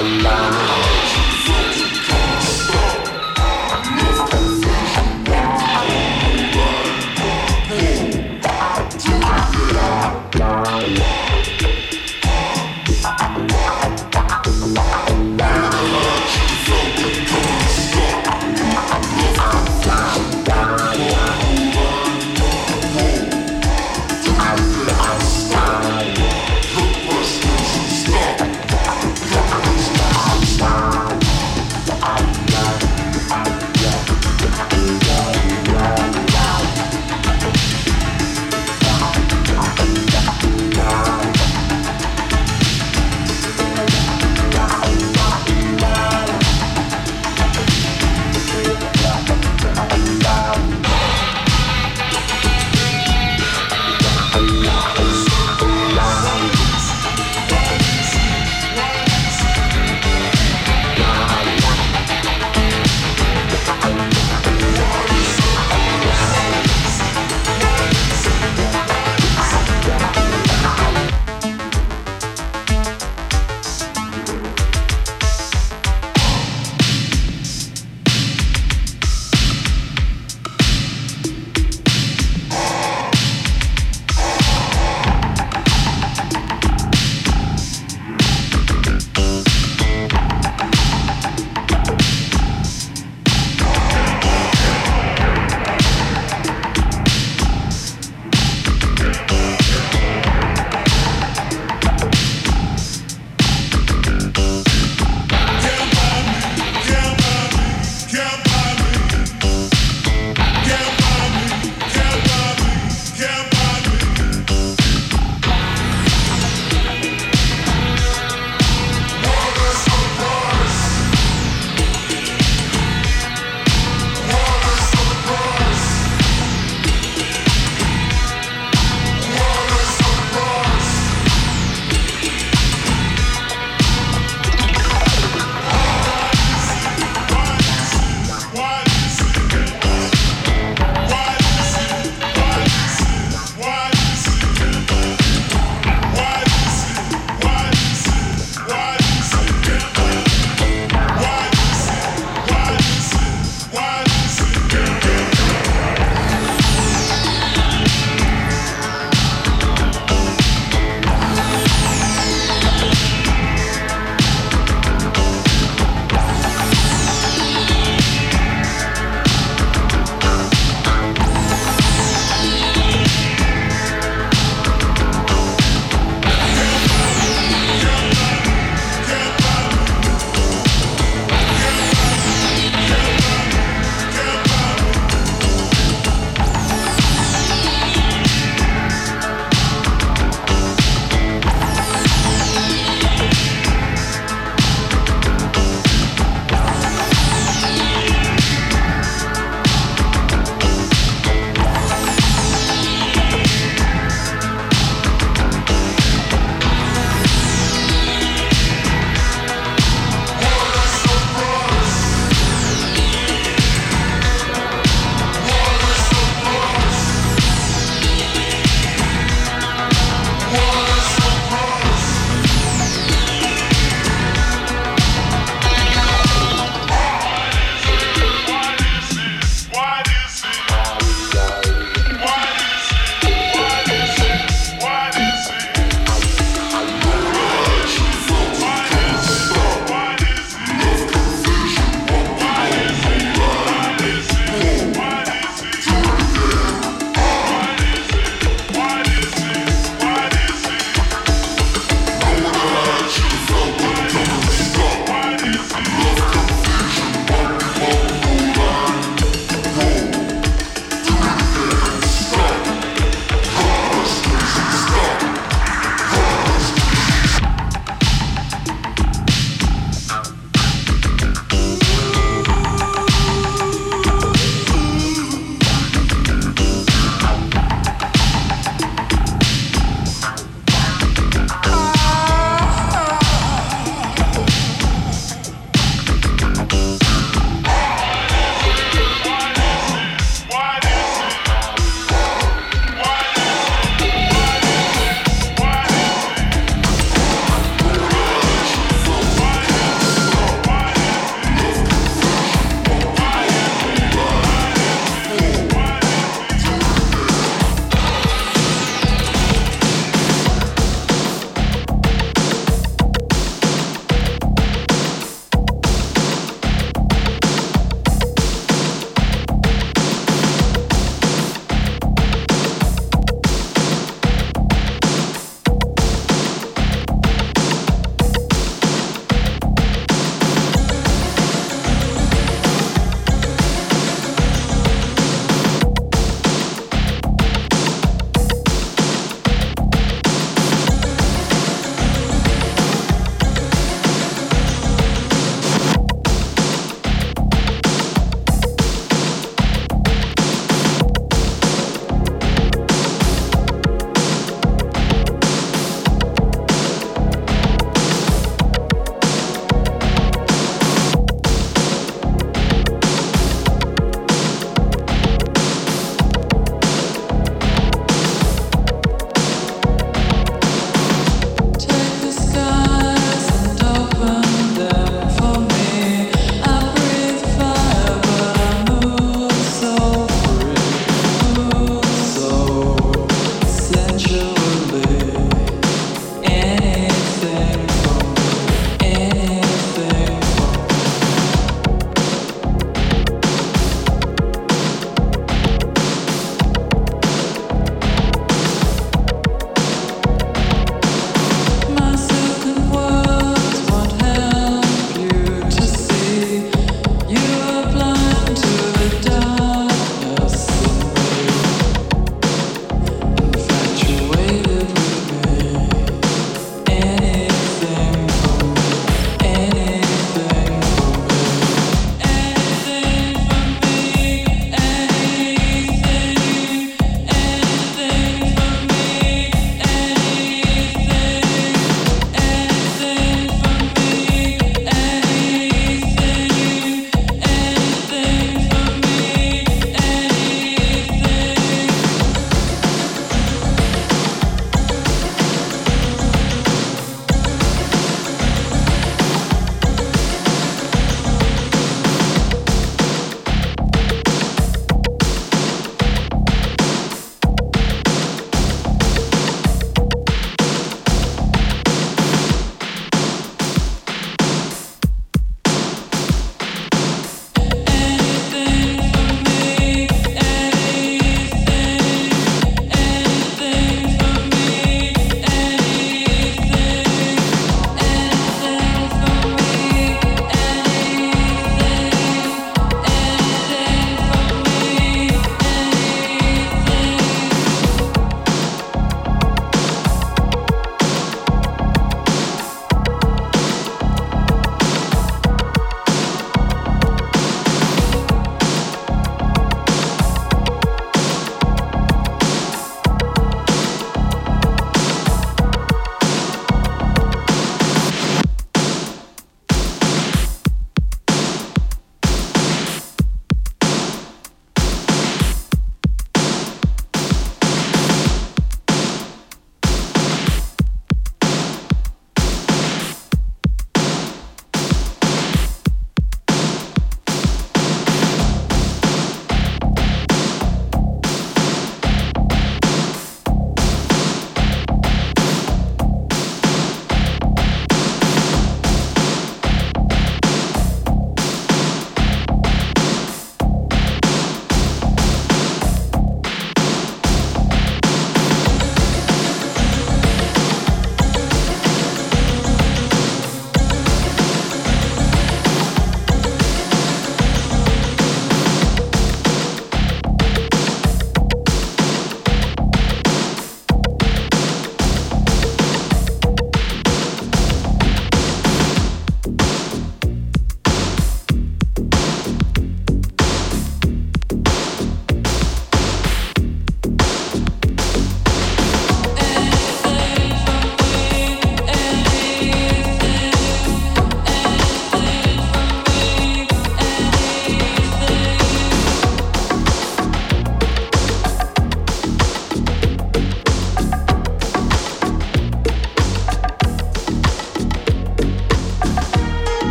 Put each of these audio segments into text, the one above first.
alone.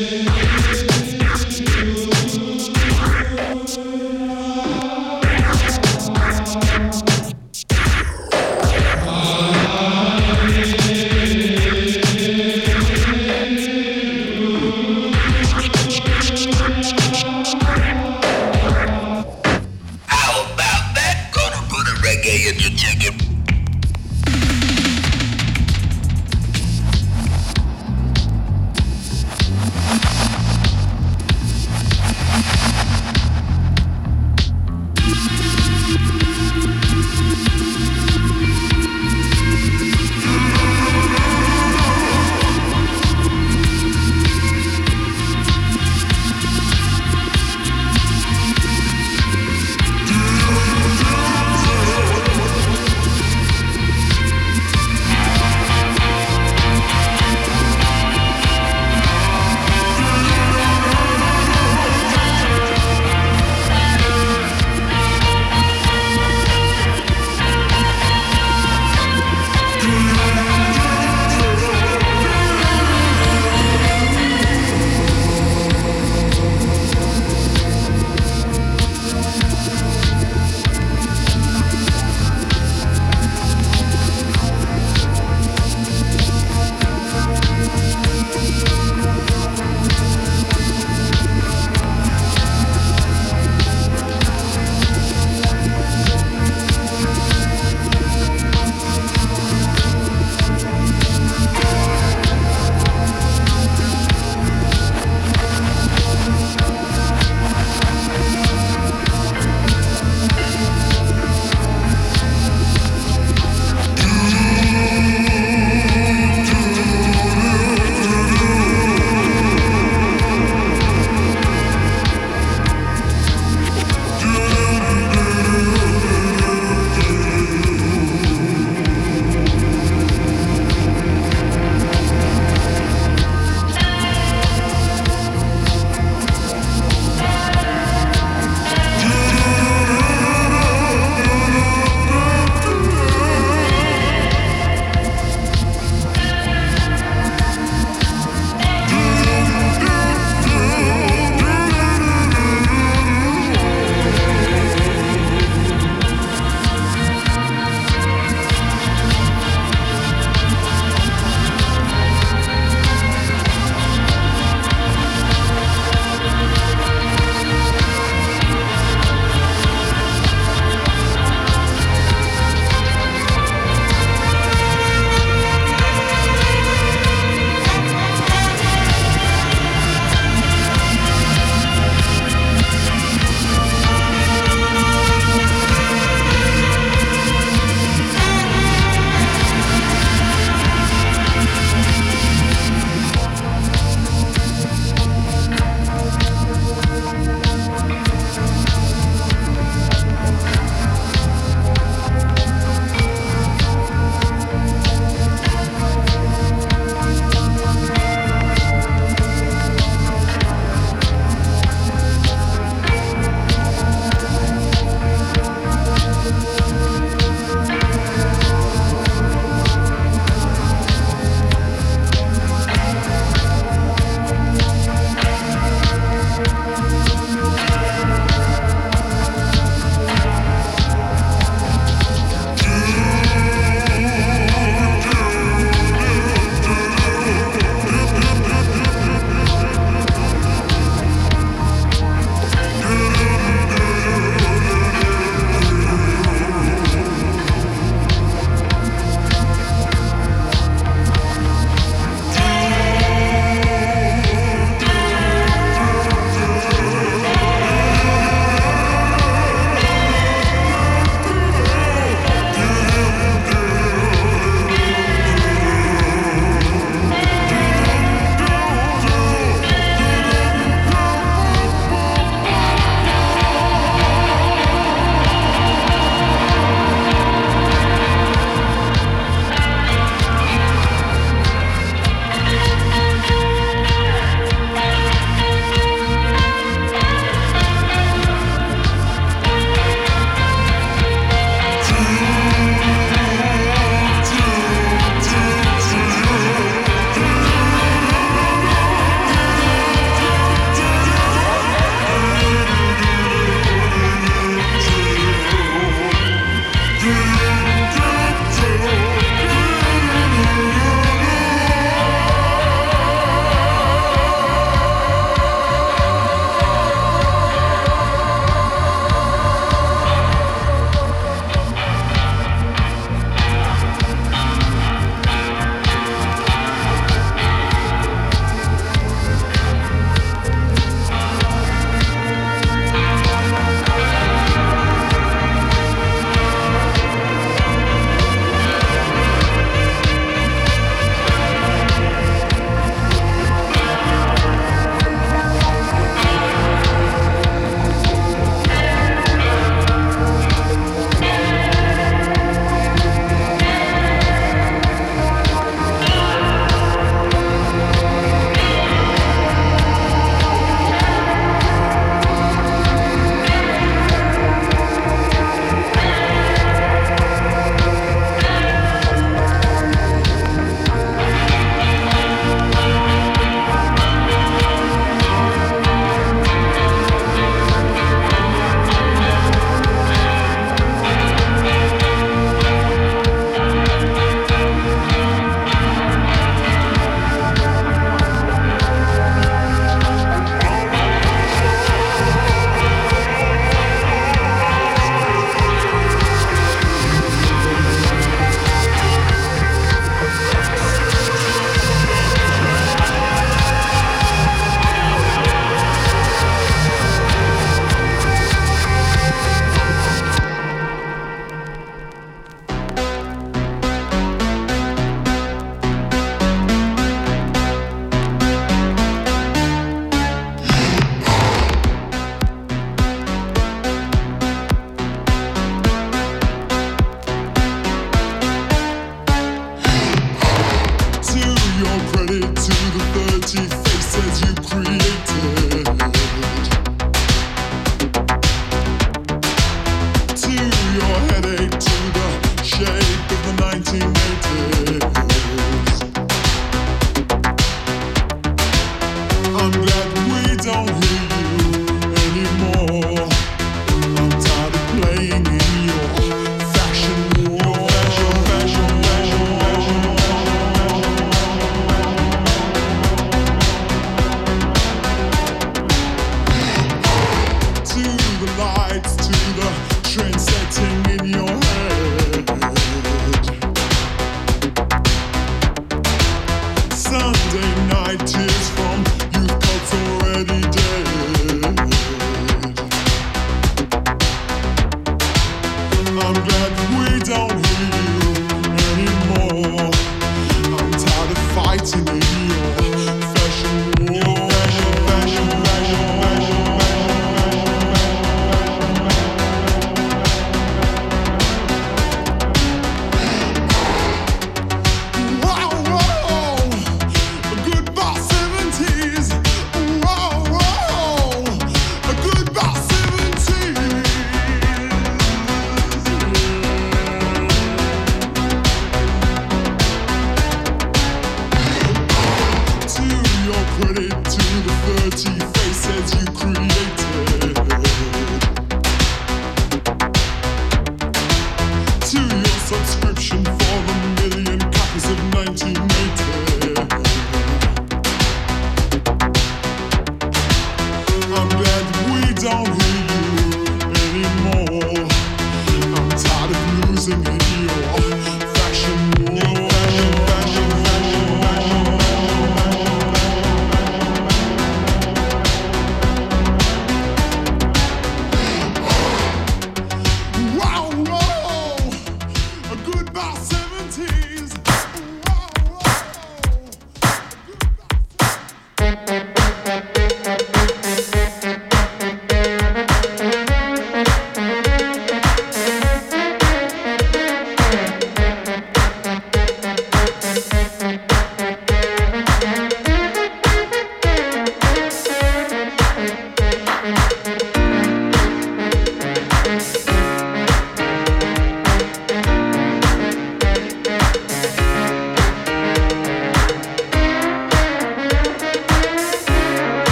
Thank